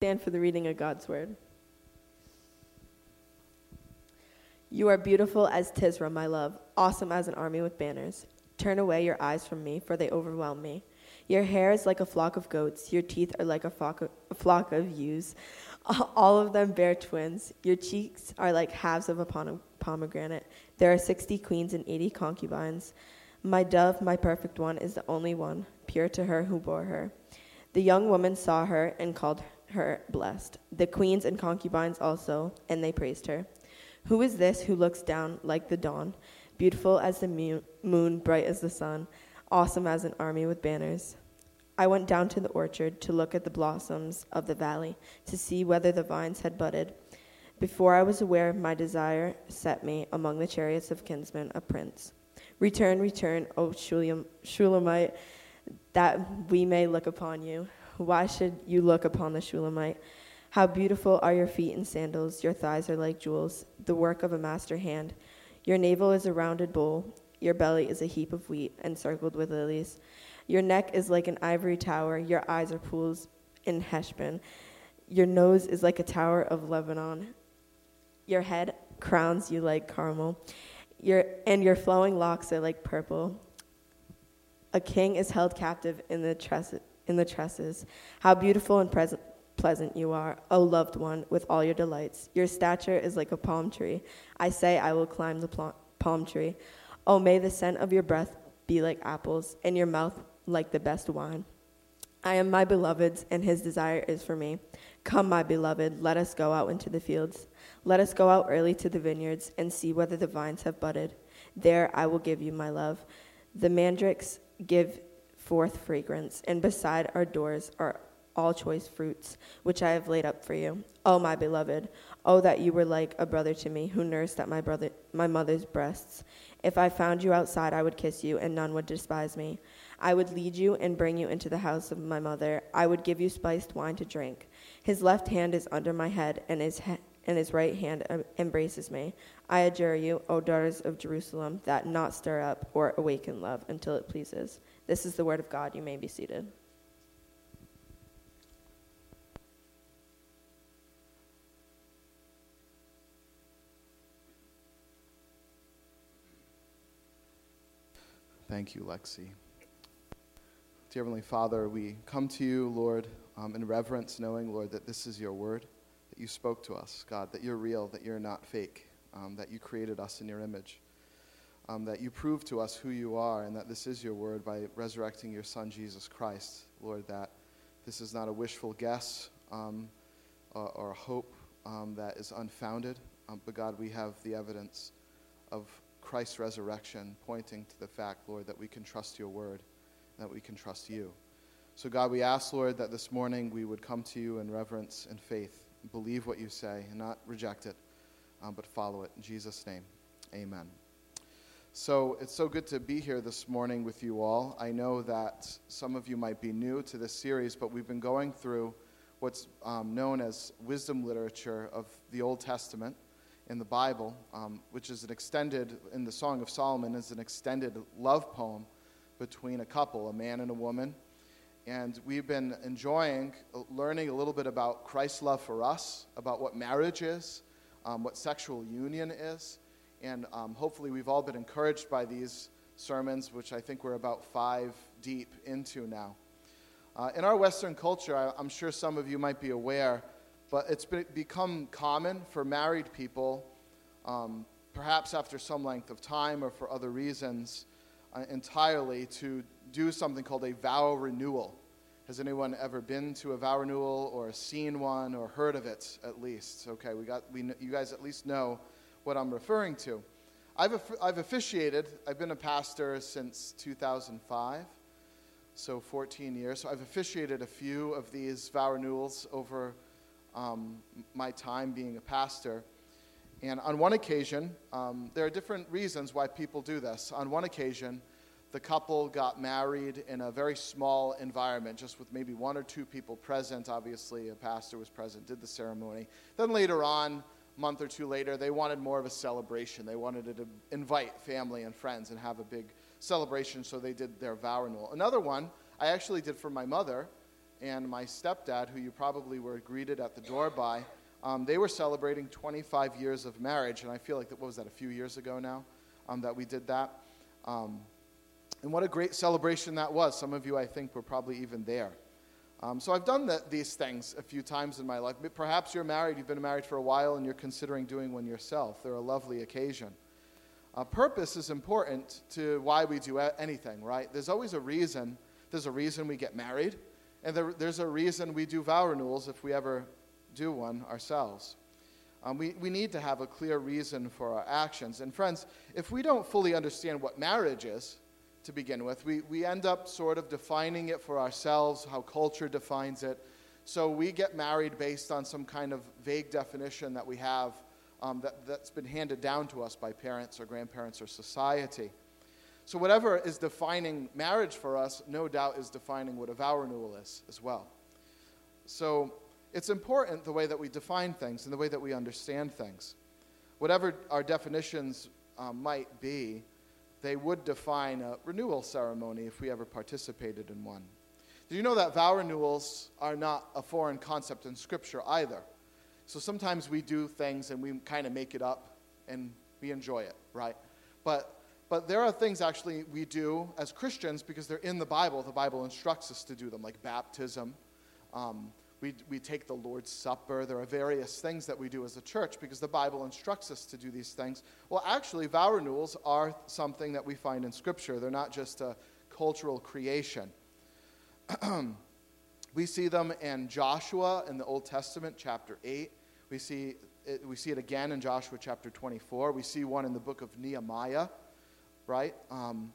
Stand for the reading of God's word. You are beautiful as Tirzah, my love, awesome as an army with banners. Turn away your eyes from me, for they overwhelm me. Your hair is like a flock of goats, your teeth are like a flock of, a flock of ewes. All of them bear twins. Your cheeks are like halves of a pomegranate. There are sixty queens and eighty concubines. My dove, my perfect one, is the only one, pure to her who bore her. The young woman saw her and called her blessed, the queens and concubines also, and they praised her. Who is this who looks down like the dawn, beautiful as the moon, bright as the sun, awesome as an army with banners? I went down to the orchard to look at the blossoms of the valley, to see whether the vines had budded. Before I was aware, my desire set me among the chariots of kinsmen, a prince. Return, return, O Shulamite, that we may look upon you. Why should you look upon the Shulamite? How beautiful are your feet in sandals, your thighs are like jewels, the work of a master hand. Your navel is a rounded bowl, your belly is a heap of wheat, encircled with lilies. Your neck is like an ivory tower, your eyes are pools in Heshbon. Your nose is like a tower of Lebanon. Your head crowns you like Carmel, your, and your flowing locks are like purple. A king is held captive in the tresses in the tresses. How beautiful and pleasant you are, O loved one, with all your delights. Your stature is like a palm tree. I say, I will climb the pl- palm tree. Oh, may the scent of your breath be like apples, and your mouth like the best wine. I am my beloved's, and his desire is for me. Come, my beloved, let us go out into the fields. Let us go out early to the vineyards and see whether the vines have budded. There I will give you my love. The mandrakes give forth fragrance, and beside our doors are all choice fruits, which I have laid up for you. O my beloved, oh that you were like a brother to me, who nursed at my brother my mother's breasts. If I found you outside, I would kiss you, and none would despise me. I would lead you and bring you into the house of my mother. I would give you spiced wine to drink. His left hand is under my head, and his he- and his right hand uh, embraces me. I adjure you, O daughters of Jerusalem, that not stir up or awaken love until it pleases. This is the word of God. You may be seated. Thank you, Lexi. Dear Heavenly Father, we come to you, Lord, um, in reverence, knowing, Lord, that this is your word, that you spoke to us, God, that you're real, that you're not fake, um, that you created us in your image um, that you prove to us who you are and that this is your word by resurrecting your Son, Jesus Christ. Lord, that this is not a wishful guess um, or, or, a hope um, that is unfounded, um, but God, we have the evidence of Christ's resurrection pointing to the fact, Lord, that we can trust your word, that we can trust you. So, God, we ask, Lord, that this morning we would come to you in reverence and faith, believe what you say, and not reject it, um, but follow it. In Jesus' name, amen. So it's so good to be here this morning with you all. I know that some of you might be new to this series, but we've been going through what's um, known as wisdom literature of the Old Testament in the Bible, um, which is an extended, in the Song of Solomon, is an extended love poem between a couple, a man and a woman. And we've been enjoying learning a little bit about Christ's love for us, about what marriage is, um, what sexual union is and um, hopefully, we've all been encouraged by these sermons, which I think we're about five deep into now. Uh, in our Western culture, I, am sure some of you might be aware, but it's been, become common for married people, um, perhaps after some length of time or for other reasons uh, entirely, to do something called a vow renewal. Has anyone ever been to a vow renewal or seen one or heard of it at least? Okay, we got, we, you guys at least know what I'm referring to. I've, I've officiated, I've been a pastor since 2005, so 14 years. So I've officiated a few of these vow renewals over um, my time being a pastor. And on one occasion, um, there are different reasons why people do this. On one occasion, the couple got married in a very small environment, just with maybe one or two people present. Obviously, a pastor was present, did the ceremony. Then later on, month or two later, they wanted more of a celebration. They wanted to invite family and friends and have a big celebration, so they did their vow renewal. Another one I actually did for my mother, and my stepdad, who you probably were greeted at the door by, um, they were celebrating 25 years of marriage, and I feel like that what was that a few years ago now um, that we did that. Um, and what a great celebration that was. Some of you, I think, were probably even there. Um, so I've done the, these things a few times in my life. Perhaps you're married, you've been married for a while, and you're considering doing one yourself. They're a lovely occasion. Uh, purpose is important to why we do anything, right? There's always a reason. There's a reason we get married, and there, there's a reason we do vow renewals if we ever do one ourselves. Um, we, we need to have a clear reason for our actions. And friends, if we don't fully understand what marriage is, to begin with. We, we end up sort of defining it for ourselves, how culture defines it. So we get married based on some kind of vague definition that we have um, that, that's been handed down to us by parents or grandparents or society. So, whatever is defining marriage for us, no doubt is defining what a vow renewal is as well. So, it's important the way that we define things and the way that we understand things. Whatever our definitions um, might be, they would define a renewal ceremony if we ever participated in one. Did you know that vow renewals are not a foreign concept in Scripture either? So sometimes we do things and we kind of make it up and we enjoy it, right? But but there are things actually we do as Christians because they're in the Bible. The Bible instructs us to do them, like baptism, um, we, we take the Lord's Supper. There are various things that we do as a church because the Bible instructs us to do these things. Well, actually, vow renewals are something that we find in Scripture, they're not just a cultural creation. we see them in Joshua in the Old Testament, chapter 8. We see, it, we see it again in Joshua chapter 24. We see one in the book of Nehemiah, right? Um,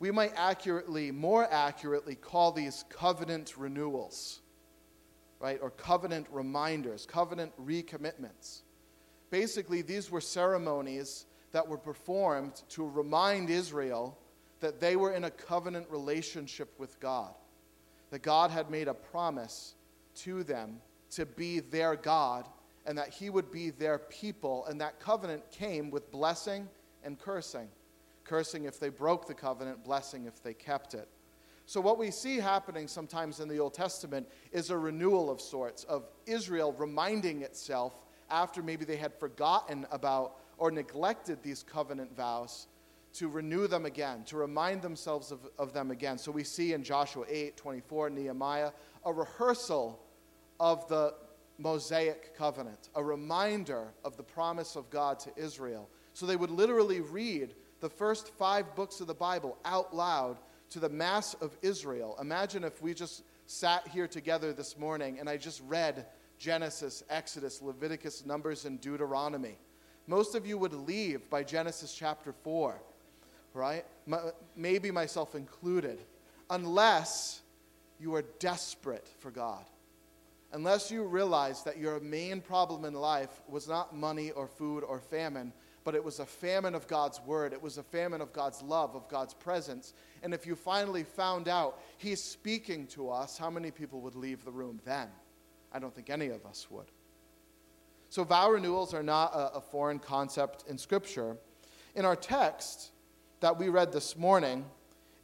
we might accurately, more accurately, call these covenant renewals right? Or covenant reminders, covenant recommitments. Basically, these were ceremonies that were performed to remind Israel that they were in a covenant relationship with God, that God had made a promise to them to be their God and that He would be their people. And that covenant came with blessing and cursing. Cursing if they broke the covenant, blessing if they kept it. So, what we see happening sometimes in the Old Testament is a renewal of sorts, of Israel reminding itself after maybe they had forgotten about or neglected these covenant vows to renew them again, to remind themselves of, of them again. So, we see in Joshua 8 24, Nehemiah, a rehearsal of the Mosaic covenant, a reminder of the promise of God to Israel. So, they would literally read the first five books of the Bible out loud to the mass of Israel. Imagine if we just sat here together this morning and I just read Genesis, Exodus, Leviticus, Numbers, and Deuteronomy. Most of you would leave by Genesis chapter 4, right? Maybe myself included, unless you are desperate for God. Unless you realize that your main problem in life was not money or food or famine, but it was a famine of God's word. It was a famine of God's love, of God's presence. And if you finally found out He's speaking to us, how many people would leave the room then? I don't think any of us would. So, vow renewals are not a, a foreign concept in Scripture. In our text that we read this morning,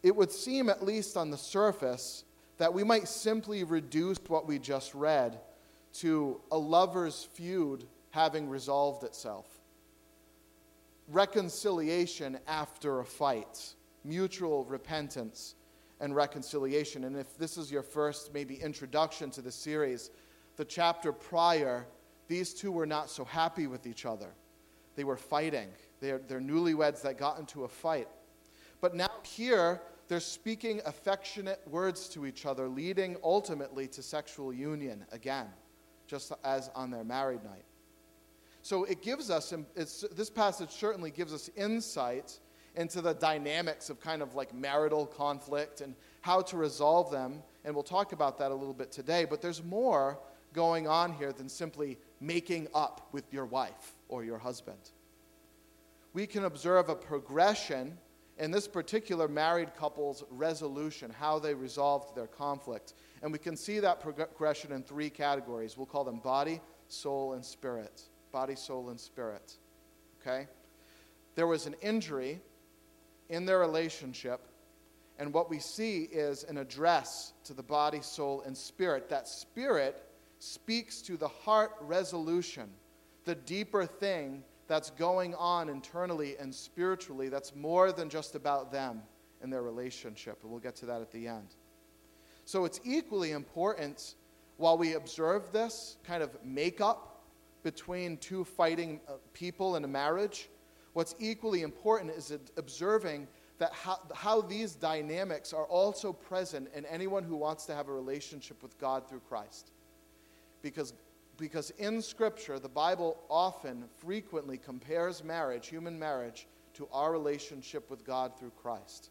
it would seem, at least on the surface, that we might simply reduce what we just read to a lover's feud having resolved itself reconciliation after a fight, mutual repentance and reconciliation. And if this is your first, maybe, introduction to the series, the chapter prior, these two were not so happy with each other. They were fighting. They're, they're newlyweds that got into a fight. But now, here, they're speaking affectionate words to each other, leading ultimately to sexual union again, just as on their married night. So it gives us, this passage certainly gives us insight into the dynamics of kind of like marital conflict and how to resolve them. And we'll talk about that a little bit today. But there's more going on here than simply making up with your wife or your husband. We can observe a progression in this particular married couple's resolution, how they resolved their conflict. And we can see that progression in three categories. We'll call them body, soul, and spirit body, soul, and spirit. Okay? There was an injury in their relationship, And what we see is an address to the body, soul, and spirit. That spirit speaks to the heart resolution, the deeper thing that's going on internally and spiritually that's more than just about them and their relationship. And we'll get to that at the end. So it's equally important while we observe this kind of makeup between two fighting uh, people in a marriage. What's equally important is observing that how, how these dynamics are also present in anyone who wants to have a relationship with God through Christ. Because because in Scripture, the Bible often, frequently compares marriage, human marriage, to our relationship with God through Christ.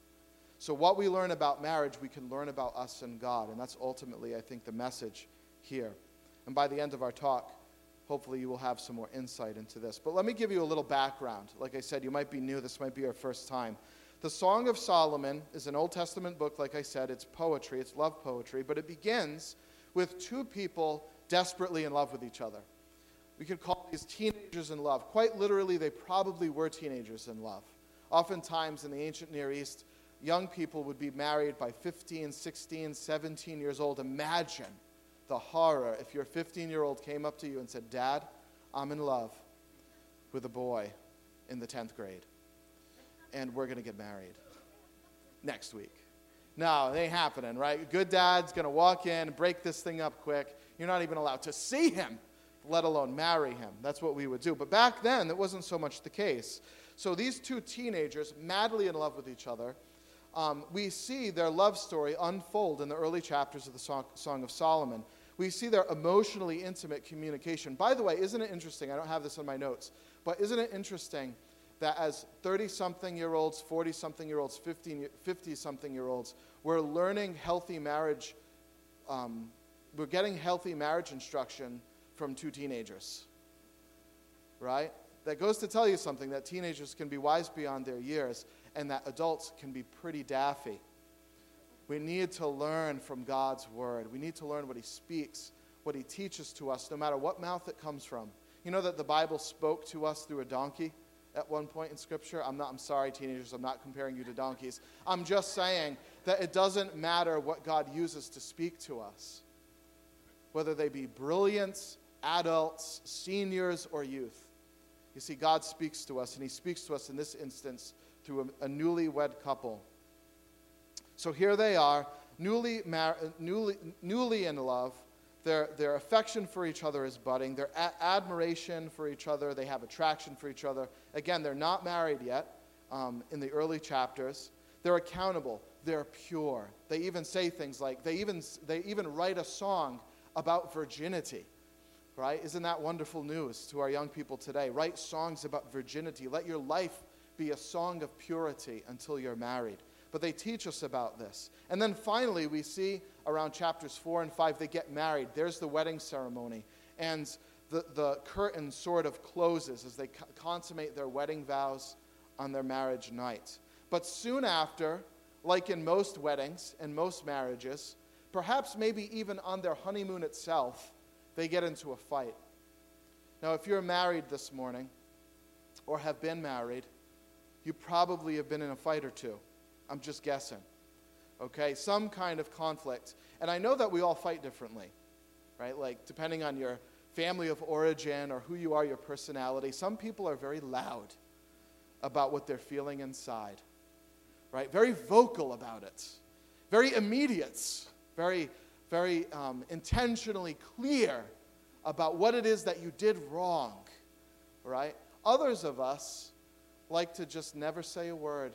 So, what we learn about marriage, we can learn about us and God. And that's ultimately, I think, the message here. And by the end of our talk, hopefully, you will have some more insight into this. But let me give you a little background. Like I said, you might be new, this might be your first time. The Song of Solomon is an Old Testament book, like I said. It's poetry, it's love poetry, but it begins with two people desperately in love with each other. We could call these teenagers in love. Quite literally, they probably were teenagers in love. Oftentimes in the ancient Near East, young people would be married by 15, 16, 17 years old. Imagine the horror if your 15 year old came up to you and said, Dad, I'm in love with a boy in the 10th grade, and we're going to get married next week. No, it ain't happening, right? Good dad's going to walk in, break this thing up quick. You're not even allowed to see him, let alone marry him. That's what we would do. But back then, that wasn't so much the case. So these two teenagers, madly in love with each other, um, we see their love story unfold in the early chapters of the Song, Song of Solomon. We see their emotionally intimate communication. By the way, isn't it interesting? I don't have this in my notes, but isn't it interesting that as 30 something year olds, 40 something year olds, 50 something year olds, we're learning healthy marriage um, we're getting healthy marriage instruction from two teenagers. Right? That goes to tell you something that teenagers can be wise beyond their years and that adults can be pretty daffy. We need to learn from God's word. We need to learn what he speaks, what he teaches to us, no matter what mouth it comes from. You know that the Bible spoke to us through a donkey at one point in Scripture? I'm not, I'm sorry, teenagers, I'm not comparing you to donkeys. I'm just saying that it doesn't matter what God uses to speak to us whether they be brilliant, adults, seniors, or youth. You see, God speaks to us, and He speaks to us in this instance through a, a newlywed couple. So here they are, newly, mar- newly, newly in love. Their, their affection for each other is budding. Their a- admiration for each other, they have attraction for each other. Again, they're not married yet um, in the early chapters. They're accountable. They're pure. They even say things like, they even, they even write a song about virginity, right? Isn't that wonderful news to our young people today? Write songs about virginity. Let your life be a song of purity until you're married. But they teach us about this. And then finally, we see around chapters 4 and 5, they get married. There's the wedding ceremony. And the, the curtain sort of closes as they co- consummate their wedding vows on their marriage night. But soon after, like in most weddings and most marriages, perhaps maybe even on their honeymoon itself, they get into a fight. Now, if you're married this morning or have been married, you probably have been in a fight or two. I'm just guessing. Okay? Some kind of conflict. And I know that we all fight differently, right? Like, depending on your family of origin or who you are, your personality, some people are very loud about what they're feeling inside, right? Very vocal about it, very immediate very, very um, intentionally clear about what it is that you did wrong, right? Others of us like to just never say a word,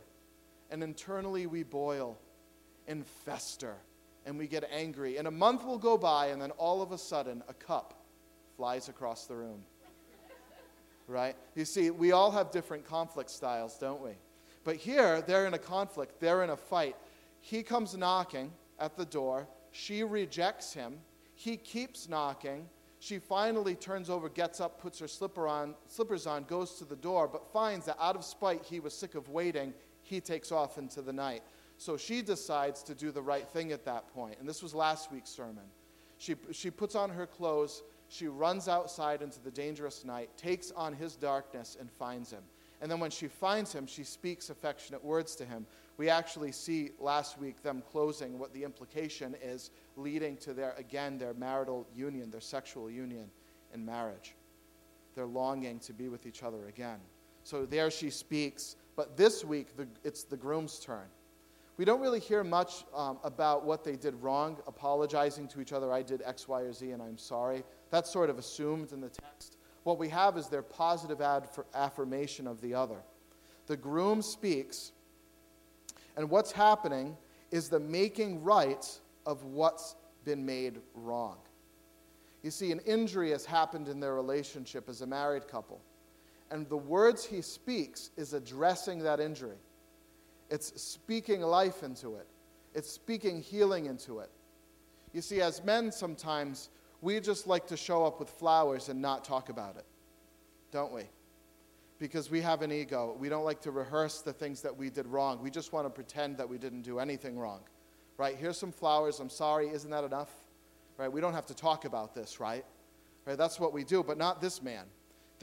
and internally we boil and fester and we get angry. And a month will go by, and then all of a sudden, a cup flies across the room. Right? You see, we all have different conflict styles, don't we? But here, they're in a conflict, they're in a fight. He comes knocking at the door. She rejects him. He keeps knocking. She finally turns over, gets up, puts her slipper on, slippers on, goes to the door, but finds that out of spite, he was sick of waiting. He takes off into the night. So she decides to do the right thing at that point. And this was last week's sermon. She, she puts on her clothes. She runs outside into the dangerous night, takes on his darkness, and finds him. And then when she finds him, she speaks affectionate words to him. We actually see last week them closing what the implication is, leading to their, again, their marital union, their sexual union in marriage. They're longing to be with each other again. So there she speaks. But this week, the, it's the groom's turn. We don't really hear much um, about what they did wrong, apologizing to each other. I did X, Y, or Z, and I'm sorry. That's sort of assumed in the text. What we have is their positive affirmation of the other. The groom speaks, and what's happening is the making right of what's been made wrong. You see, an injury has happened in their relationship as a married couple. And the words he speaks is addressing that injury. It's speaking life into it, it's speaking healing into it. You see, as men, sometimes we just like to show up with flowers and not talk about it, don't we? Because we have an ego. We don't like to rehearse the things that we did wrong. We just want to pretend that we didn't do anything wrong. Right? Here's some flowers. I'm sorry. Isn't that enough? Right? We don't have to talk about this, right? Right? That's what we do, but not this man.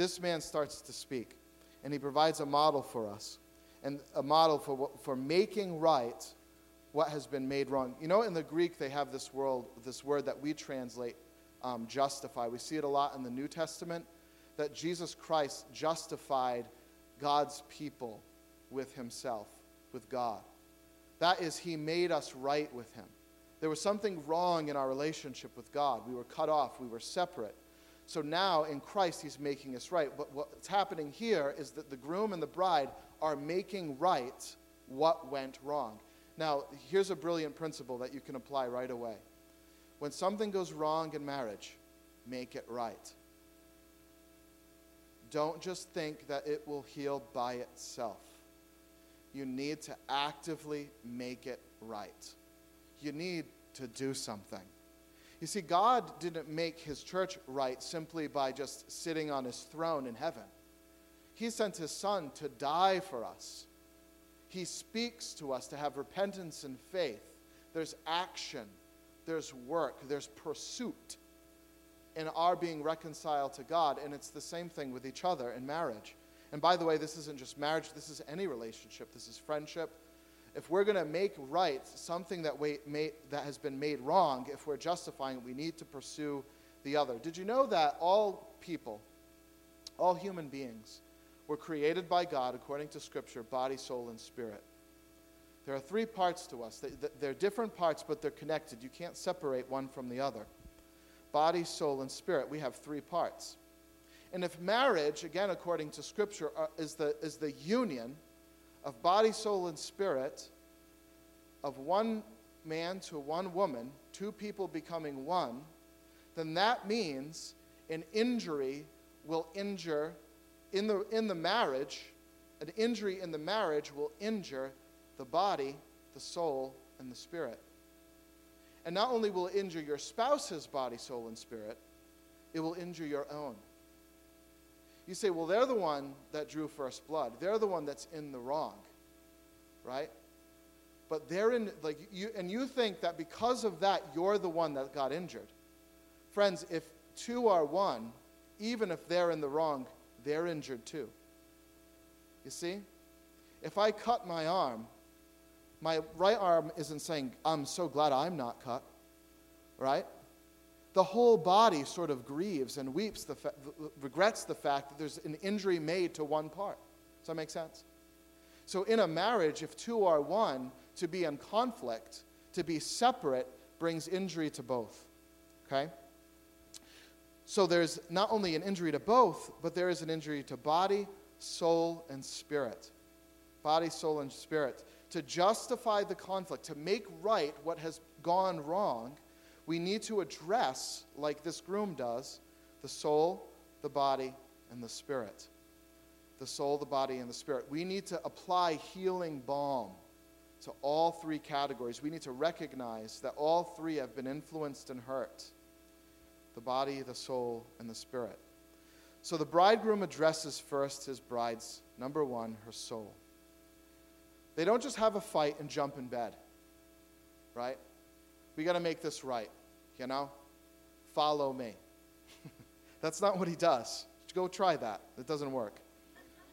This man starts to speak, and he provides a model for us, and a model for, for making right what has been made wrong. You know, in the Greek, they have this, world, this word that we translate um, justify. We see it a lot in the New Testament that Jesus Christ justified God's people with himself, with God. That is, he made us right with him. There was something wrong in our relationship with God. We were cut off, we were separate. So now in Christ, he's making us right. But what's happening here is that the groom and the bride are making right what went wrong. Now, here's a brilliant principle that you can apply right away. When something goes wrong in marriage, make it right. Don't just think that it will heal by itself. You need to actively make it right. You need to do something. You see, God didn't make his church right simply by just sitting on his throne in heaven. He sent his son to die for us. He speaks to us to have repentance and faith. There's action there's work, there's pursuit in our being reconciled to God, and it's the same thing with each other in marriage. And by the way, this isn't just marriage, this is any relationship, this is friendship. If we're going to make right something that, we, may, that has been made wrong, if we're justifying it, we need to pursue the other. Did you know that all people, all human beings, were created by God according to Scripture, body, soul, and spirit? There are three parts to us. They're different parts, but they're connected. You can't separate one from the other. Body, soul, and spirit, we have three parts. And if marriage, again, according to Scripture, uh, is the, is the union of body, soul, and spirit, of one man to one woman, two people becoming one, then that means an injury will injure in the, in the marriage, an injury in the marriage will injure the body, the soul, and the spirit. And not only will it injure your spouse's body, soul, and spirit, it will injure your own. You say, well, they're the one that drew first blood. They're the one that's in the wrong, right? But they're in, like, you, and you think that because of that, you're the one that got injured. Friends, if two are one, even if they're in the wrong, they're injured too. You see? If I cut my arm, my right arm isn't saying, I'm so glad I'm not cut, right? The whole body sort of grieves and weeps, the fa- regrets the fact that there's an injury made to one part. Does that make sense? So, in a marriage, if two are one, to be in conflict, to be separate, brings injury to both. Okay? So, there's not only an injury to both, but there is an injury to body, soul, and spirit. Body, soul, and spirit to justify the conflict, to make right what has gone wrong, we need to address, like this groom does, the soul, the body, and the spirit. The soul, the body, and the spirit. We need to apply healing balm to all three categories. We need to recognize that all three have been influenced and hurt the body, the soul, and the spirit. So the bridegroom addresses first his bride's, number one, her soul. They don't just have a fight and jump in bed, right? We got to make this right, you know? Follow me. That's not what he does. Go try that. It doesn't work,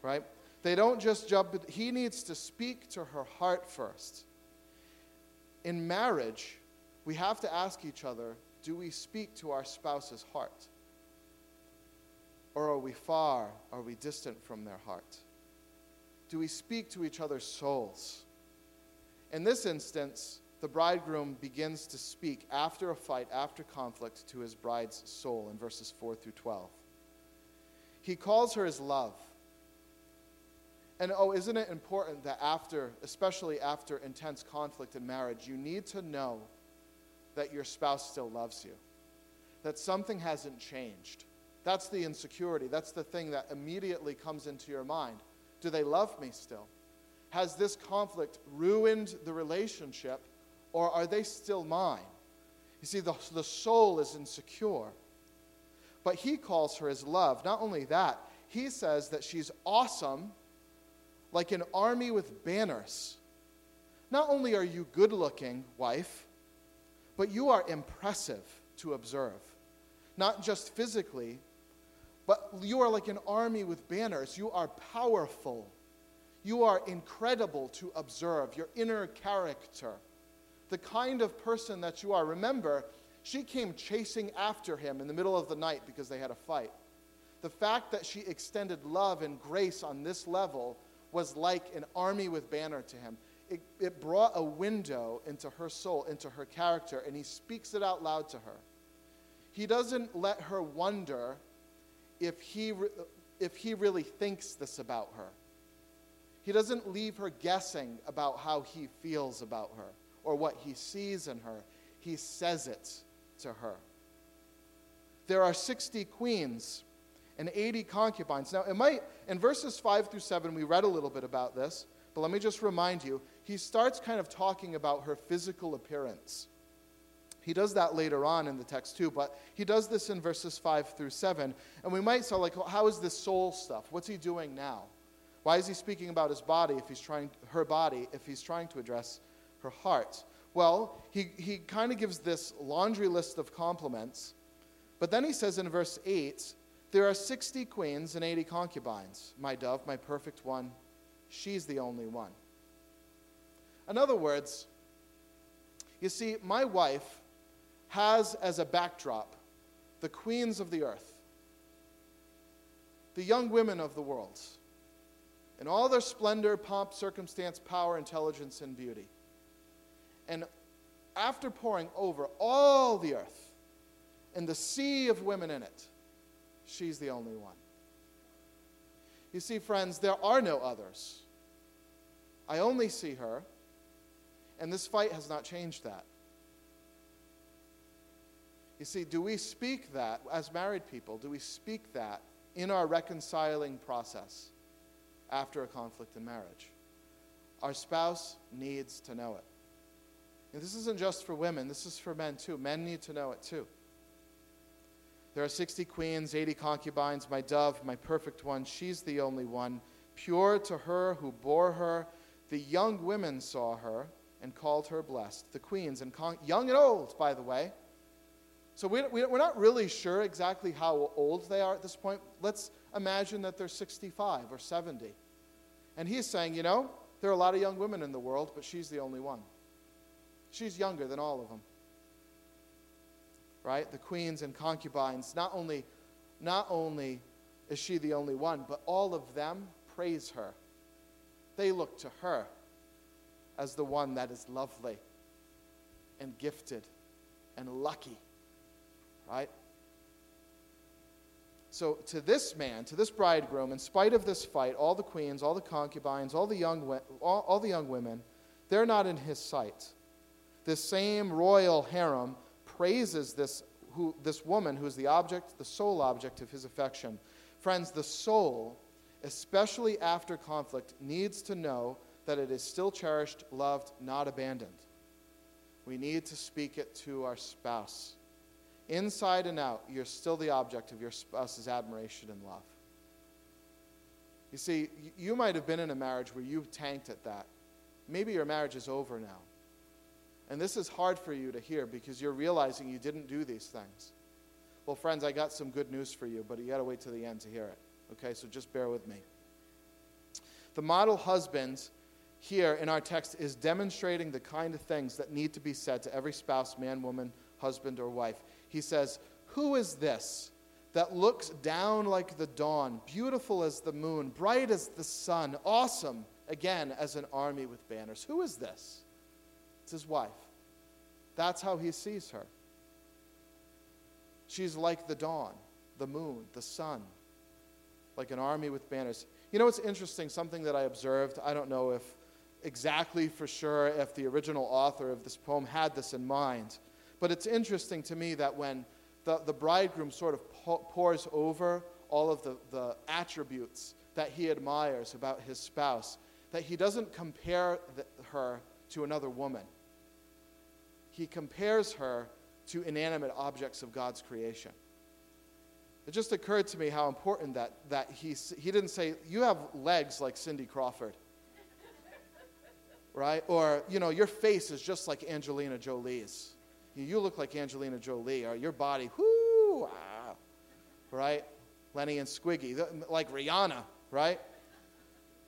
right? They don't just jump, he needs to speak to her heart first. In marriage, we have to ask each other do we speak to our spouse's heart? Or are we far? Are we distant from their heart? Do we speak to each other's souls? In this instance, the bridegroom begins to speak after a fight, after conflict, to his bride's soul in verses 4 through 12. He calls her his love. And oh, isn't it important that after, especially after intense conflict in marriage, you need to know that your spouse still loves you, that something hasn't changed. That's the insecurity. That's the thing that immediately comes into your mind. Do they love me still? Has this conflict ruined the relationship, or are they still mine? You see, the, the soul is insecure. But he calls her his love. Not only that, he says that she's awesome, like an army with banners. Not only are you good looking, wife, but you are impressive to observe. Not just physically, but you are like an army with banners. You are powerful. You are incredible to observe. Your inner character, the kind of person that you are. Remember, she came chasing after him in the middle of the night because they had a fight. The fact that she extended love and grace on this level was like an army with banner to him. It, it brought a window into her soul, into her character, and he speaks it out loud to her. He doesn't let her wonder if he, re- if he really thinks this about her. He doesn't leave her guessing about how he feels about her or what he sees in her. He says it to her. There are 60 queens and 80 concubines. Now, it might, in verses 5 through 7, we read a little bit about this, but let me just remind you, he starts kind of talking about her physical appearance. He does that later on in the text too, but he does this in verses 5 through 7. And we might say, like, how is this soul stuff? What's he doing now? Why is he speaking about his body if he's trying, her body, if he's trying to address her heart? Well, he, he kind of gives this laundry list of compliments, but then he says in verse 8, There are 60 queens and 80 concubines. My dove, my perfect one, she's the only one. In other words, you see, my wife has as a backdrop the queens of the earth, the young women of the world, in all their splendor, pomp, circumstance, power, intelligence, and beauty. And after pouring over all the earth and the sea of women in it, she's the only one. You see, friends, there are no others. I only see her, and this fight has not changed that. You see, do we speak that as married people? Do we speak that in our reconciling process after a conflict in marriage? Our spouse needs to know it. And this isn't just for women, this is for men too. Men need to know it too. There are 60 queens, 80 concubines, my dove, my perfect one. She's the only one. Pure to her who bore her. The young women saw her and called her blessed. The queens, and con- young and old, by the way. So we, we, we're not really sure exactly how old they are at this point. Let's imagine that they're 65 or 70. And he's saying, you know, there are a lot of young women in the world, but she's the only one. She's younger than all of them. Right? The queens and concubines, not only, not only is she the only one, but all of them praise her. They look to her as the one that is lovely and gifted and lucky. Right? So, to this man, to this bridegroom, in spite of this fight, all the queens, all the concubines, all the young, all, all the young women, they're not in his sight this same royal harem praises this, who, this woman who is the object, the sole object of his affection. Friends, the soul, especially after conflict, needs to know that it is still cherished, loved, not abandoned. We need to speak it to our spouse. Inside and out, you're still the object of your spouse's admiration and love. You see, you might have been in a marriage where you've tanked at that. Maybe your marriage is over now. And this is hard for you to hear because you're realizing you didn't do these things. Well, friends, I got some good news for you, but you got to wait to the end to hear it. Okay, so just bear with me. The model husband here in our text is demonstrating the kind of things that need to be said to every spouse, man, woman, husband, or wife. He says, Who is this that looks down like the dawn, beautiful as the moon, bright as the sun, awesome, again, as an army with banners? Who is this? It's his wife. That's how he sees her. She's like the dawn, the moon, the sun, like an army with banners. You know what's interesting? Something that I observed, I don't know if exactly for sure if the original author of this poem had this in mind, but it's interesting to me that when the, the bridegroom sort of pours over all of the, the attributes that he admires about his spouse, that he doesn't compare the, her to another woman. He compares her to inanimate objects of God's creation. It just occurred to me how important that, that he, he didn't say, You have legs like Cindy Crawford. right? Or, you know, your face is just like Angelina Jolie's. You look like Angelina Jolie, or your body, whoo, ah, right? Lenny and Squiggy, like Rihanna, right?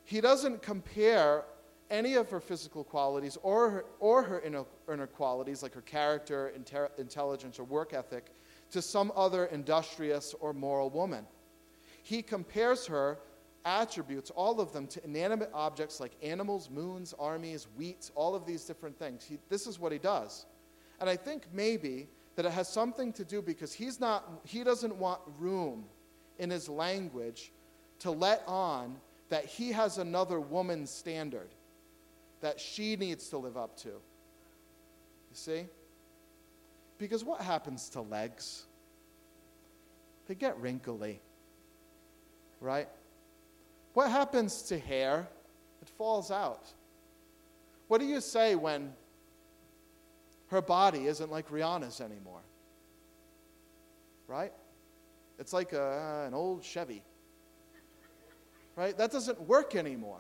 He doesn't compare any of her physical qualities or her, or her inner, inner qualities, like her character, inter, intelligence, or work ethic, to some other industrious or moral woman. He compares her attributes, all of them, to inanimate objects like animals, moons, armies, wheat, all of these different things. He, this is what he does. And I think maybe that it has something to do because he's not, he doesn't want room in his language to let on that he has another woman's standard that she needs to live up to. You see? Because what happens to legs? They get wrinkly, right? What happens to hair? It falls out. What do you say when her body isn't like Rihanna's anymore? Right? It's like a, an old Chevy. Right? That doesn't work anymore.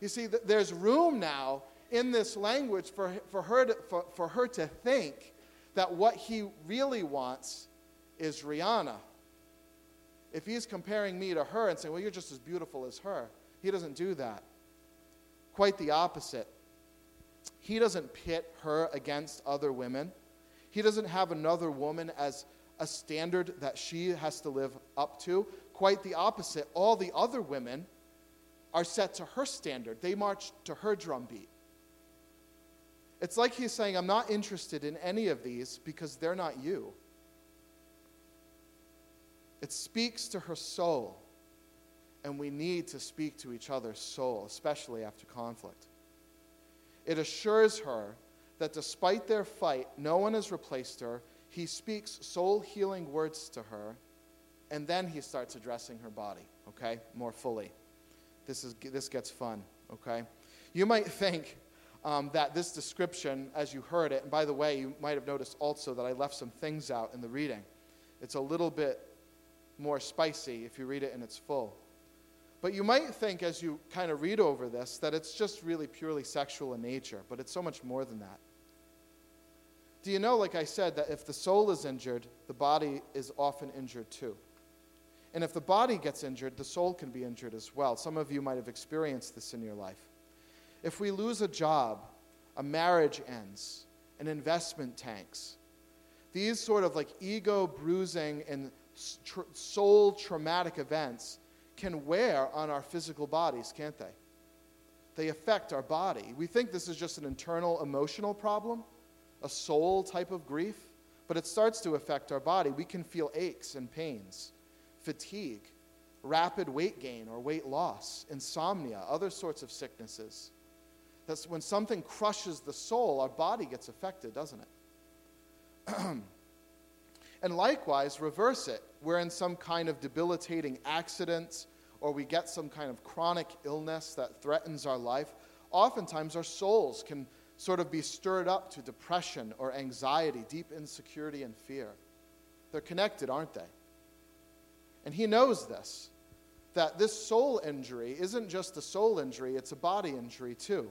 You see, there's room now in this language for, for, her to, for, for her to think that what he really wants is Rihanna. If he's comparing me to her and saying, well, you're just as beautiful as her, he doesn't do that. Quite the opposite. He doesn't pit her against other women. He doesn't have another woman as a standard that she has to live up to. Quite the opposite. All the other women are set to her standard, they march to her drumbeat. It's like he's saying, I'm not interested in any of these because they're not you. It speaks to her soul, and we need to speak to each other's soul, especially after conflict. It assures her that despite their fight, no one has replaced her. He speaks soul healing words to her, and then he starts addressing her body, okay, more fully. This, is, this gets fun, okay? You might think um, that this description, as you heard it, and by the way, you might have noticed also that I left some things out in the reading. It's a little bit more spicy if you read it in its full. But you might think, as you kind of read over this, that it's just really purely sexual in nature, but it's so much more than that. Do you know, like I said, that if the soul is injured, the body is often injured too? And if the body gets injured, the soul can be injured as well. Some of you might have experienced this in your life. If we lose a job, a marriage ends, an investment tanks, these sort of like ego bruising and soul traumatic events can wear on our physical bodies, can't they? They affect our body. We think this is just an internal emotional problem, a soul type of grief, but it starts to affect our body. We can feel aches and pains fatigue, rapid weight gain or weight loss, insomnia, other sorts of sicknesses. That's when something crushes the soul, our body gets affected, doesn't it? and likewise, reverse it. We're in some kind of debilitating accident or we get some kind of chronic illness that threatens our life. Oftentimes, our souls can sort of be stirred up to depression or anxiety, deep insecurity and fear. They're connected, aren't they? And he knows this that this soul injury isn't just a soul injury, it's a body injury too.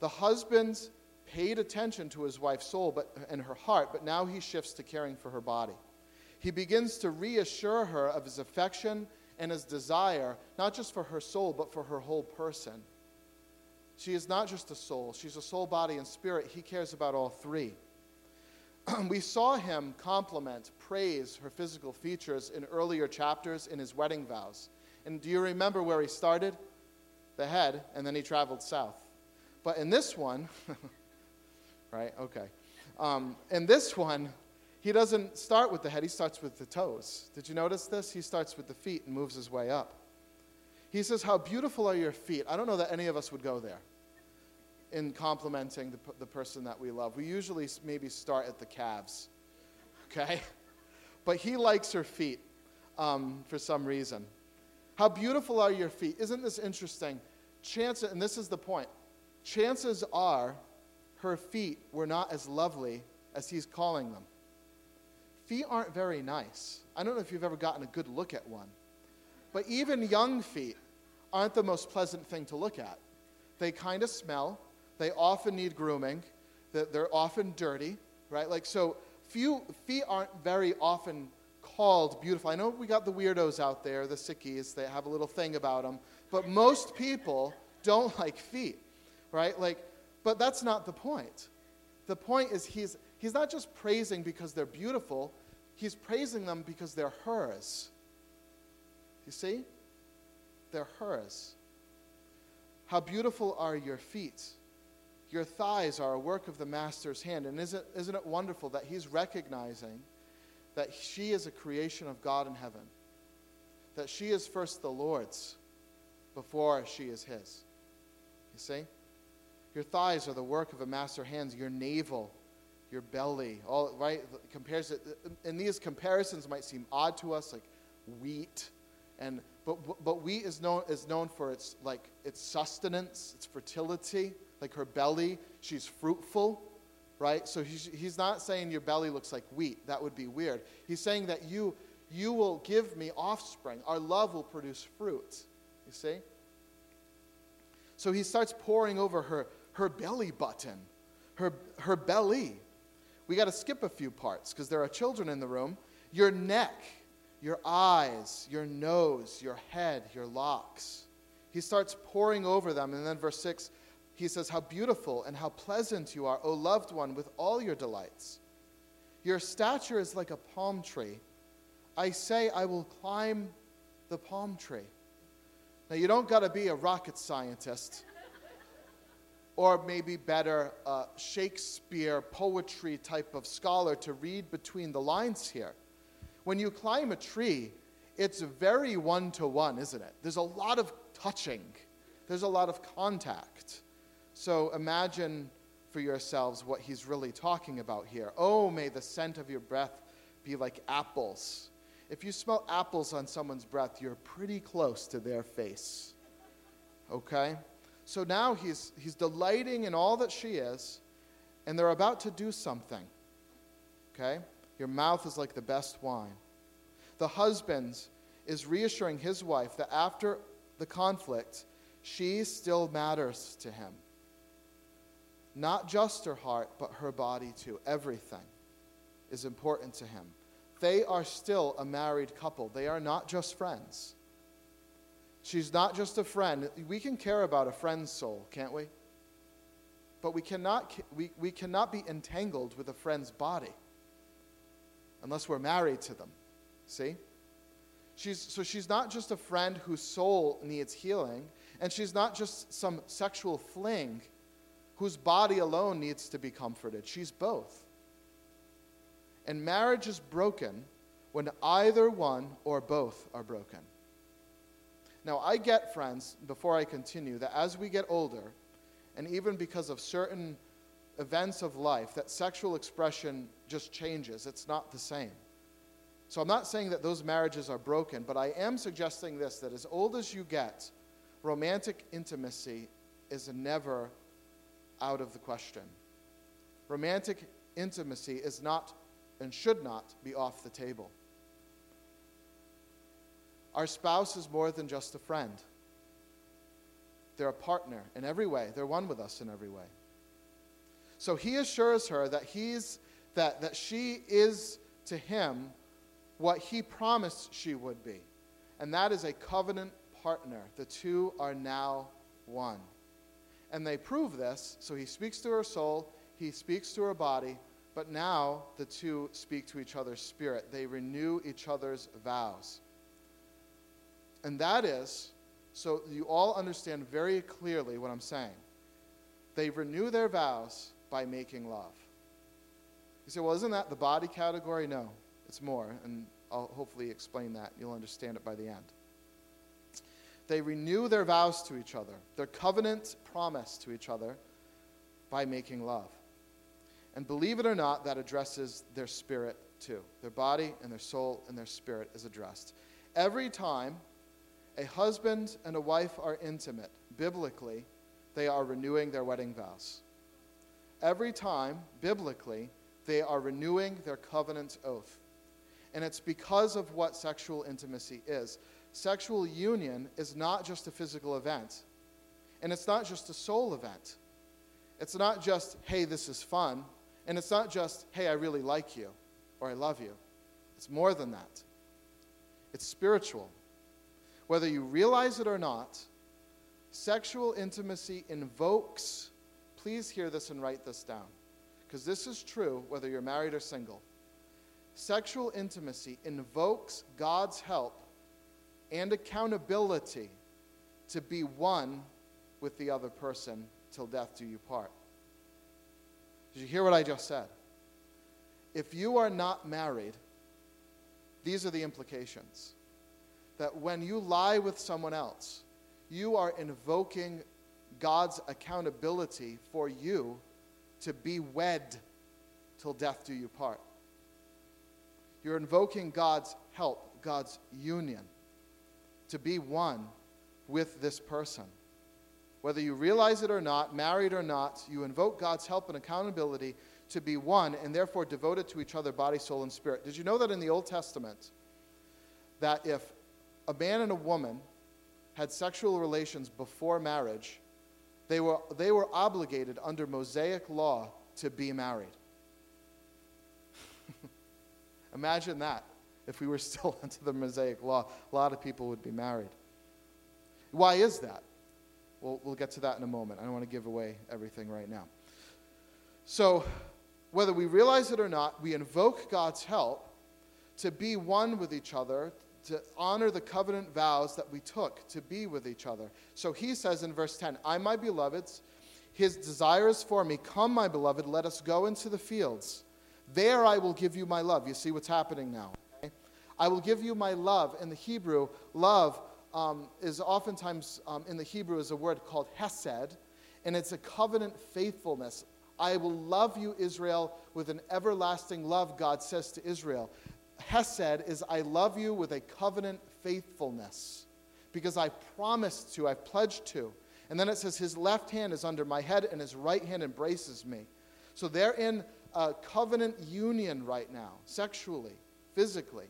The husband's paid attention to his wife's soul but, and her heart, but now he shifts to caring for her body. He begins to reassure her of his affection and his desire, not just for her soul, but for her whole person. She is not just a soul, she's a soul, body, and spirit. He cares about all three. we saw him compliment, praise her physical features in earlier chapters in his wedding vows. And do you remember where he started? The head, and then he traveled south. But in this one, right? Okay. Um, in this one, he doesn't start with the head, he starts with the toes. Did you notice this? He starts with the feet and moves his way up. He says, How beautiful are your feet. I don't know that any of us would go there in complimenting the, the person that we love. We usually maybe start at the calves, okay? But he likes her feet um, for some reason. How beautiful are your feet? Isn't this interesting? Chance, and this is the point. Chances are her feet were not as lovely as he's calling them. Feet aren't very nice. I don't know if you've ever gotten a good look at one. But even young feet aren't the most pleasant thing to look at. They kind of smell, they often need grooming. They're often dirty, right? Like, so few, feet aren't very often called beautiful. I know we got the weirdos out there, the sickies, they have a little thing about them, but most people don't like feet, right? Like, but that's not the point. The point is he's, he's not just praising because they're beautiful, he's praising them because they're hers. You see? They're hers. How beautiful are your feet? Your thighs are a work of the master's hand. And isn't, isn't it wonderful that he's recognizing that she is a creation of God in heaven? That she is first the Lord's before she is his. You see? Your thighs are the work of a master hands. Your navel, your belly, all right? Compares uh, uh, it, and these comparisons might seem odd to us, like wheat and but, but wheat is known, is known for its like its sustenance, its fertility like her belly, she's fruitful, right? So he's, he's not saying your belly looks like wheat. That would be weird. He's saying that you, you will give me offspring. Our love will produce fruit. You see? So he starts pouring over her, her belly button, her, her belly. We got to skip a few parts because there are children in the room. Your neck, your eyes, your nose, your head, your locks. He starts pouring over them. And then verse 6 he says, How beautiful and how pleasant you are, O loved one, with all your delights. Your stature is like a palm tree. I say, I will climb the palm tree. Now, you don't got to be a rocket scientist or maybe better, a Shakespeare poetry type of scholar to read between the lines here. When you climb a tree, it's very one to one, isn't it? There's a lot of touching, there's a lot of contact. So imagine for yourselves what he's really talking about here. Oh, may the scent of your breath be like apples. If you smell apples on someone's breath, you're pretty close to their face. Okay? So now he's, he's delighting in all that she is, and they're about to do something. Okay? Your mouth is like the best wine. The husband is reassuring his wife that after the conflict, she still matters to him. Not just her heart, but her body too. Everything is important to him. They are still a married couple, they are not just friends. She's not just a friend. We can care about a friend's soul, can't we? But we cannot, we, we cannot be entangled with a friend's body unless we're married to them. See? She's, so she's not just a friend whose soul needs healing, and she's not just some sexual fling whose body alone needs to be comforted. She's both. And marriage is broken when either one or both are broken. Now, I get, friends, before I continue, that as we get older, and even because of certain events of life, that sexual expression just changes. It's not the same. So I'm not saying that those marriages are broken, but I am suggesting this that as old as you get, romantic intimacy is never out of the question. Romantic intimacy is not and should not be off the table. Our spouse is more than just a friend. They're a partner in every way. They're one with us in every way. So he assures her that he's that, that she is to him what he promised she would be. And that is a covenant partner. The two are now one. And they prove this. So he speaks to her soul, he speaks to her body, but now the two speak to each other's spirit. They renew each other's vows. And that is, so you all understand very clearly what I'm saying. They renew their vows by making love. You say, well, isn't that the body category? No, it's more. And I'll hopefully explain that. You'll understand it by the end. They renew their vows to each other, their covenant promise to each other by making love. And believe it or not, that addresses their spirit too. Their body and their soul and their spirit is addressed. Every time a husband and a wife are intimate, biblically, they are renewing their wedding vows. Every time, biblically, they are renewing their covenant oath. And it's because of what sexual intimacy is. Sexual union is not just a physical event, and it's not just a soul event. It's not just, hey, this is fun, and it's not just, hey, I really like you or I love you. It's more than that. It's spiritual. Whether you realize it or not, sexual intimacy invokes, please hear this and write this down, because this is true whether you're married or single. Sexual intimacy invokes God's help and accountability to be one with the other person till death do you part. Did you hear what I just said? If you are not married, these are the implications. That when you lie with someone else, you are invoking God's accountability for you to be wed till death do you part. You're invoking God's help, God's union to be one with this person. Whether you realize it or not, married or not, you invoke God's help and accountability to be one and therefore devoted to each other, body, soul, and spirit. Did you know that in the Old Testament, that if a man and a woman had sexual relations before marriage, they were, they were obligated under Mosaic law to be married? Imagine that if we were still under the Mosaic law, a lot of people would be married. Why is that? We'll, we'll get to that in a moment. I don't want to give away everything right now. So, whether we realize it or not, we invoke God's help to be one with each other, to honor the covenant vows that we took to be with each other. So he says in verse 10 I, my beloveds, his desire is for me. Come, my beloved, let us go into the fields. There I will give you my love. You see what's happening now. I will give you my love. In the Hebrew, love um, is oftentimes um, in the Hebrew is a word called hesed, and it's a covenant faithfulness. I will love you, Israel, with an everlasting love, God says to Israel. Hesed is I love you with a covenant faithfulness because I promised to, I've pledged to. And then it says, His left hand is under my head and his right hand embraces me. So they're in a covenant union right now, sexually, physically.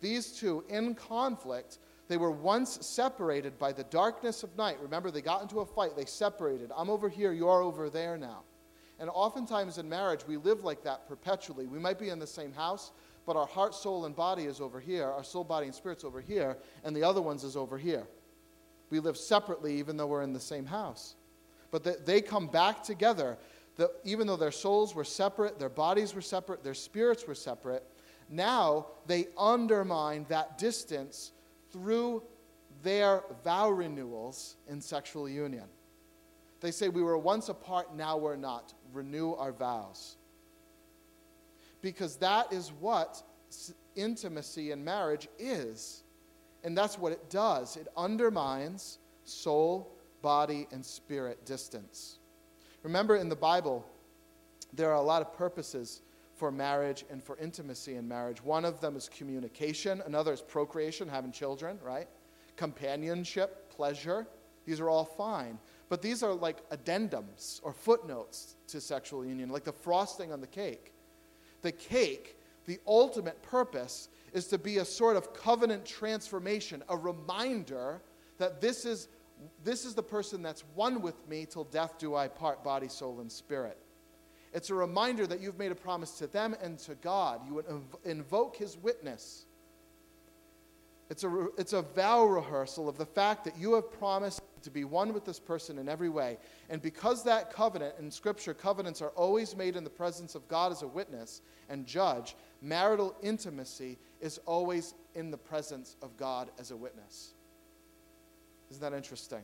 These two in conflict, they were once separated by the darkness of night. Remember, they got into a fight, they separated. I'm over here, you're over there now. And oftentimes in marriage, we live like that perpetually. We might be in the same house, but our heart, soul, and body is over here, our soul, body, and spirit's over here, and the other one's is over here. We live separately even though we're in the same house. But the, they come back together. The, even though their souls were separate, their bodies were separate, their spirits were separate, now they undermine that distance through their vow renewals in sexual union. They say, We were once apart, now we're not. Renew our vows. Because that is what intimacy in marriage is. And that's what it does it undermines soul, body, and spirit distance. Remember in the Bible, there are a lot of purposes for marriage and for intimacy in marriage. One of them is communication, another is procreation, having children, right? Companionship, pleasure. These are all fine. But these are like addendums or footnotes to sexual union, like the frosting on the cake. The cake, the ultimate purpose, is to be a sort of covenant transformation, a reminder that this is, this is the person that's one with me till death do I part, body, soul, and spirit. It's a reminder that you've made a promise to them and to God. You would invoke his witness. It's a, it's a vow rehearsal of the fact that you have promised to be one with this person in every way. And because that covenant, in Scripture, covenants are always made in the presence of God as a witness and judge, marital intimacy is always in the presence of God as a witness. Isn't that interesting?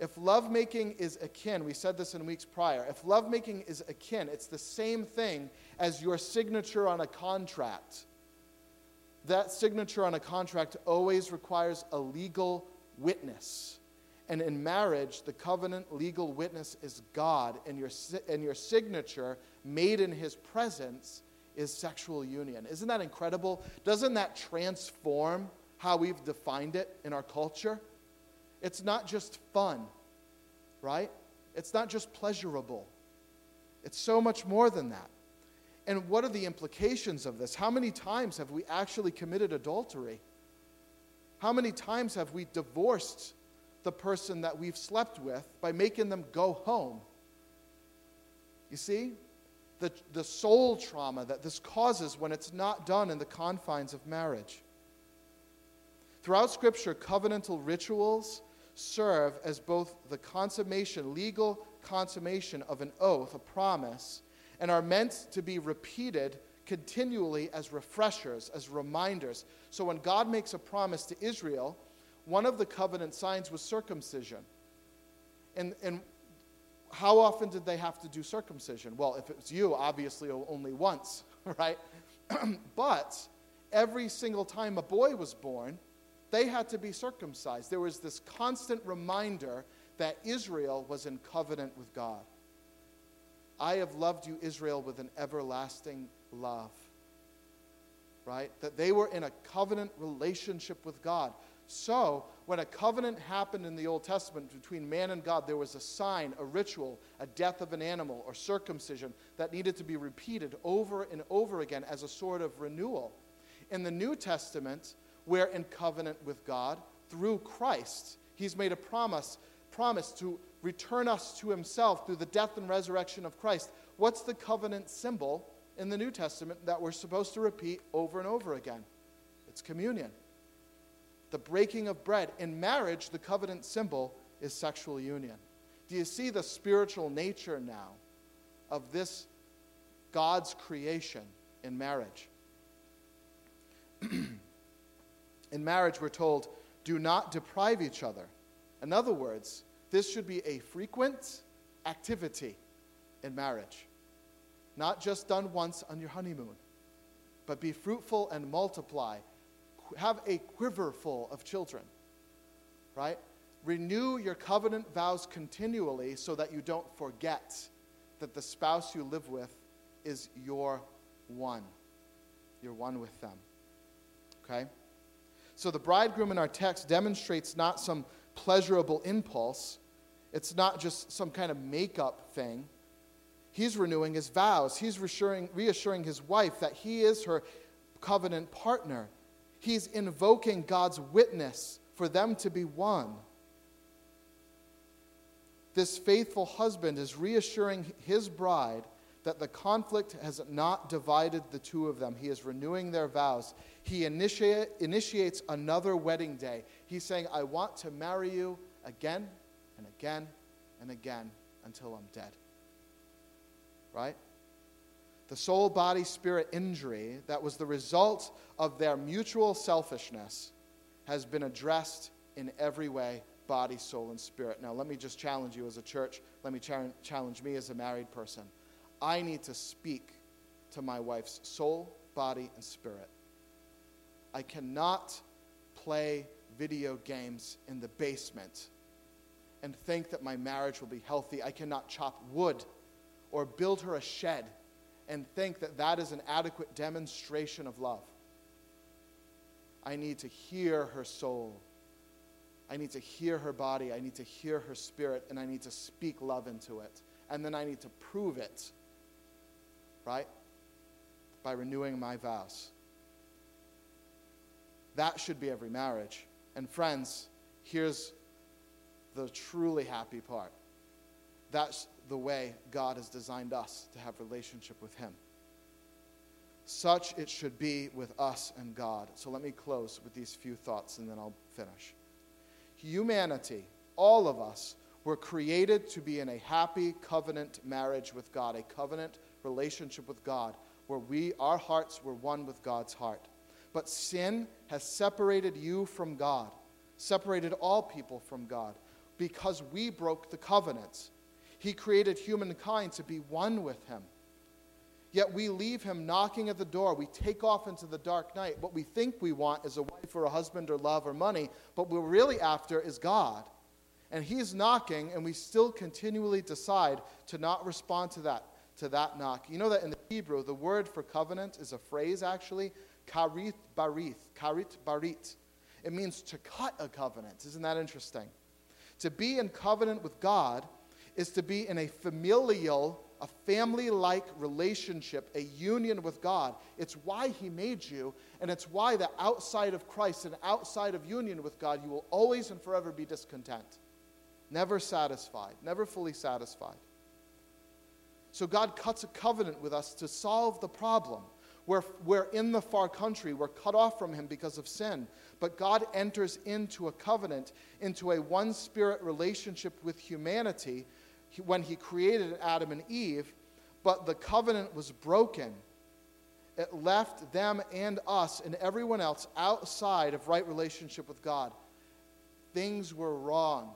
If lovemaking is akin, we said this in weeks prior, if lovemaking is akin, it's the same thing as your signature on a contract. That signature on a contract always requires a legal witness. And in marriage, the covenant legal witness is God, and your, and your signature, made in his presence, is sexual union. Isn't that incredible? Doesn't that transform how we've defined it in our culture? It's not just fun, right? It's not just pleasurable. It's so much more than that. And what are the implications of this? How many times have we actually committed adultery? How many times have we divorced the person that we've slept with by making them go home? You see? The, the soul trauma that this causes when it's not done in the confines of marriage. Throughout Scripture, covenantal rituals serve as both the consummation, legal consummation of an oath, a promise, and are meant to be repeated continually as refreshers, as reminders. So when God makes a promise to Israel, one of the covenant signs was circumcision. And, and how often did they have to do circumcision? Well, if it was you, obviously only once, right? but every single time a boy was born, they had to be circumcised. There was this constant reminder that Israel was in covenant with God. I have loved you, Israel, with an everlasting love. Right? That they were in a covenant relationship with God. So, when a covenant happened in the Old Testament between man and God, there was a sign, a ritual, a death of an animal, or circumcision that needed to be repeated over and over again as a sort of renewal. In the New Testament, we're in covenant with God through Christ. He's made a promise, promise to return us to himself through the death and resurrection of Christ. What's the covenant symbol in the New Testament that we're supposed to repeat over and over again? It's communion the breaking of bread. In marriage, the covenant symbol is sexual union. Do you see the spiritual nature now of this God's creation in marriage? in marriage, we're told, do not deprive each other. In other words, this should be a frequent activity in marriage, not just done once on your honeymoon, but be fruitful and multiply have a quiver full of children, right? Renew your covenant vows continually so that you don't forget that the spouse you live with is your one. You're one with them. Okay? So the bridegroom in our text demonstrates not some pleasurable impulse, it's not just some kind of makeup thing. He's renewing his vows. He's reassuring, reassuring his wife that he is her covenant partner He's invoking God's witness for them to be one. This faithful husband is reassuring his bride that the conflict has not divided the two of them. He is renewing their vows. He initiate, initiates another wedding day. He's saying, I want to marry you again and again and again until I'm dead. Right? the soul body spirit injury that was the result of their mutual selfishness has been addressed in every way body, soul, and spirit. Now, let me just challenge you as a church. Let me challenge me as a married person. I need to speak to my wife's soul, body, and spirit. I cannot play video games in the basement and think that my marriage will be healthy. I cannot chop wood or build her a shed and think that that is an adequate demonstration of love. I need to hear her soul. I need to hear her body. I need to hear her spirit, and I need to speak love into it. And then I need to prove it, right? By renewing my vows. That should be every marriage. And friends, here's the truly happy part. That's the way God has designed us to have relationship with him. such it should be with us and God. So let me close with these few thoughts and then I'll finish. Humanity, all of us, were created to be in a happy covenant marriage with God, a covenant relationship with God, where we, our hearts were one with God's heart. But sin has separated you from God, separated all people from God, because we broke the covenants. He created humankind to be one with Him. Yet we leave him knocking at the door. We take off into the dark night. What we think we want is a wife or a husband or love or money, but we're really after is God. And he's knocking, and we still continually decide to not respond to that, to that knock. You know that in the Hebrew, the word for covenant is a phrase actually, karith barith, karit barit. It means to cut a covenant. Isn't that interesting? To be in covenant with God is to be in a familial a family like relationship, a union with God. It's why He made you, and it's why that outside of Christ and outside of union with God, you will always and forever be discontent, never satisfied, never fully satisfied. So God cuts a covenant with us to solve the problem. We're, we're in the far country, we're cut off from Him because of sin. But God enters into a covenant, into a one spirit relationship with humanity when he created Adam and Eve, but the covenant was broken. It left them and us and everyone else outside of right relationship with God. Things were wrong,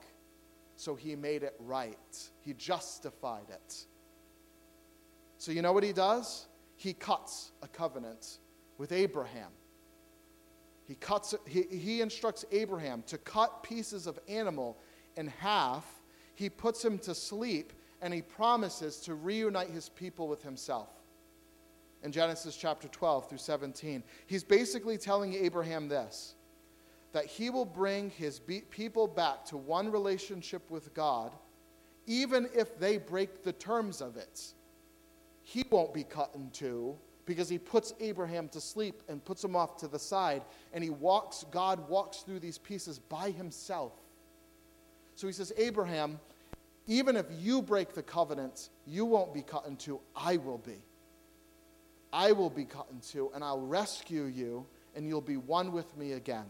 so he made it right. He justified it. So, you know what he does? He cuts a covenant with Abraham. He, cuts, he, he instructs Abraham to cut pieces of animal in half he puts him to sleep and he promises to reunite his people with himself. In Genesis chapter 12 through 17, he's basically telling Abraham this that he will bring his people back to one relationship with God, even if they break the terms of it. He won't be cut in two because he puts Abraham to sleep and puts him off to the side, and he walks, God walks through these pieces by himself. So he says, Abraham, even if you break the covenant, you won't be cut in two. I will be. I will be cut in two, and I'll rescue you, and you'll be one with me again.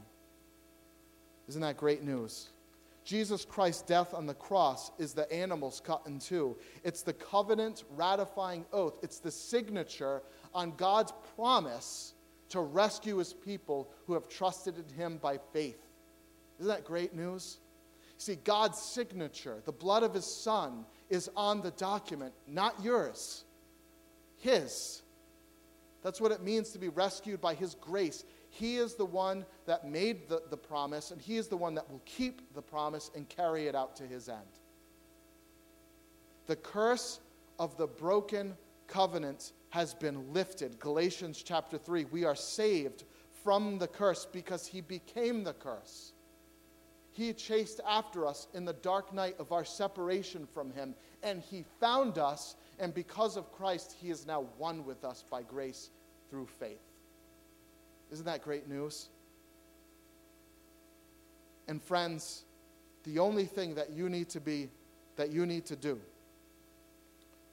Isn't that great news? Jesus Christ's death on the cross is the animals cut in two. It's the covenant ratifying oath. It's the signature on God's promise to rescue his people who have trusted in him by faith. Isn't that great news? See, God's signature, the blood of his son, is on the document, not yours, his. That's what it means to be rescued by his grace. He is the one that made the, the promise, and he is the one that will keep the promise and carry it out to his end. The curse of the broken covenant has been lifted. Galatians chapter 3. We are saved from the curse because he became the curse. He chased after us in the dark night of our separation from Him, and He found us, and because of Christ, He is now one with us by grace through faith. Isn't that great news? And friends, the only thing that you need to be, that you need to do,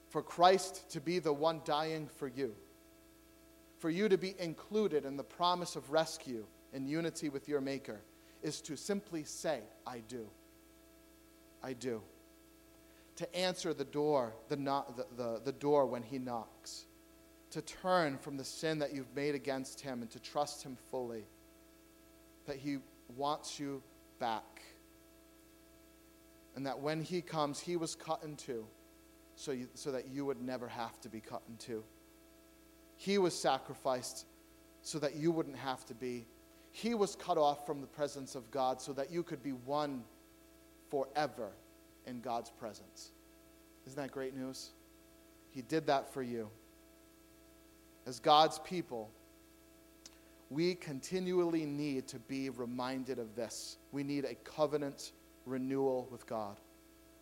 for Christ to be the one dying for you, for you to be included in the promise of rescue and unity with your Maker is to simply say, I do. I do. To answer the door, the, the, the, the door when he knocks. To turn from the sin that you've made against him and to trust him fully. That he wants you back. And that when he comes, he was cut in two so, you, so that you would never have to be cut in two. He was sacrificed so that you wouldn't have to be he was cut off from the presence of God so that you could be one forever in God's presence. Isn't that great news? He did that for you. As God's people, we continually need to be reminded of this. We need a covenant renewal with God.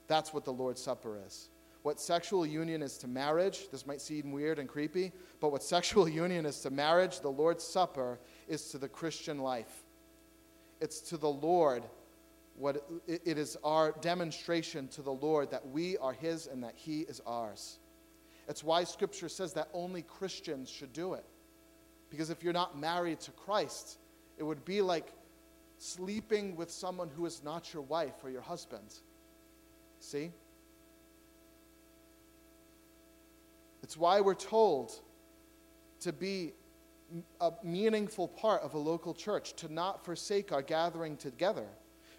That's what the Lord's Supper is what sexual union is to marriage. This might seem weird and creepy, but what sexual union is to marriage, the Lord's Supper, is to the Christian life. It's to the Lord. What it is our demonstration to the Lord that we are His and that He is ours. It's why Scripture says that only Christians should do it. Because if you're not married to Christ, it would be like sleeping with someone who is not your wife or your husband. See? It's why we're told to be a meaningful part of a local church, to not forsake our gathering together.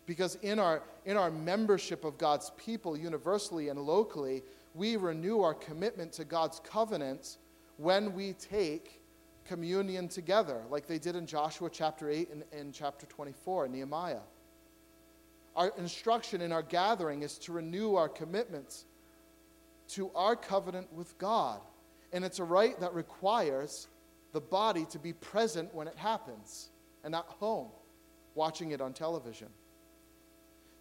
Because in our, in our membership of God's people, universally and locally, we renew our commitment to God's covenant when we take communion together, like they did in Joshua chapter 8 and, and chapter 24 in Nehemiah. Our instruction in our gathering is to renew our commitments to our covenant with God. And it's a rite that requires the body to be present when it happens and not home watching it on television.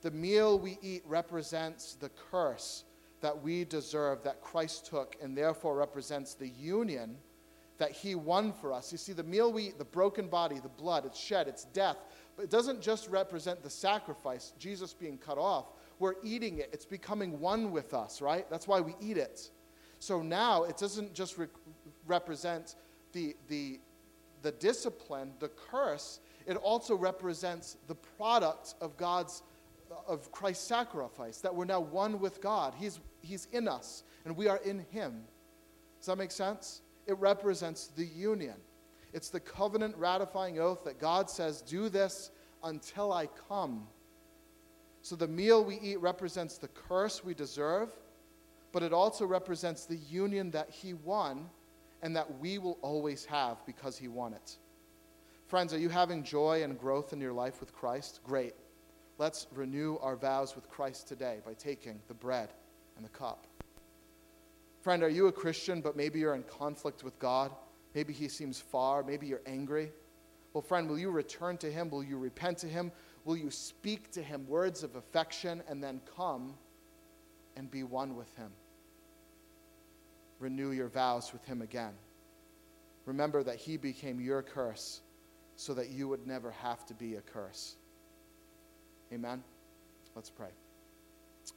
The meal we eat represents the curse that we deserve that Christ took and therefore represents the union that he won for us. You see, the meal we eat, the broken body, the blood, it's shed, it's death, but it doesn't just represent the sacrifice, Jesus being cut off. We're eating it, it's becoming one with us, right? That's why we eat it. So now it doesn't just re- represent the, the, the discipline, the curse, it also represents the product of God's of Christ's sacrifice, that we're now one with God. He's, he's in us, and we are in Him. Does that make sense? It represents the union. It's the covenant ratifying oath that God says, Do this until I come. So the meal we eat represents the curse we deserve, but it also represents the union that He won and that we will always have because He won it. Friends, are you having joy and growth in your life with Christ? Great. Let's renew our vows with Christ today by taking the bread and the cup. Friend, are you a Christian, but maybe you're in conflict with God? Maybe He seems far. Maybe you're angry. Well, friend, will you return to Him? Will you repent to Him? Will you speak to Him words of affection and then come and be one with Him? Renew your vows with Him again. Remember that He became your curse so that you would never have to be a curse. Amen? Let's pray.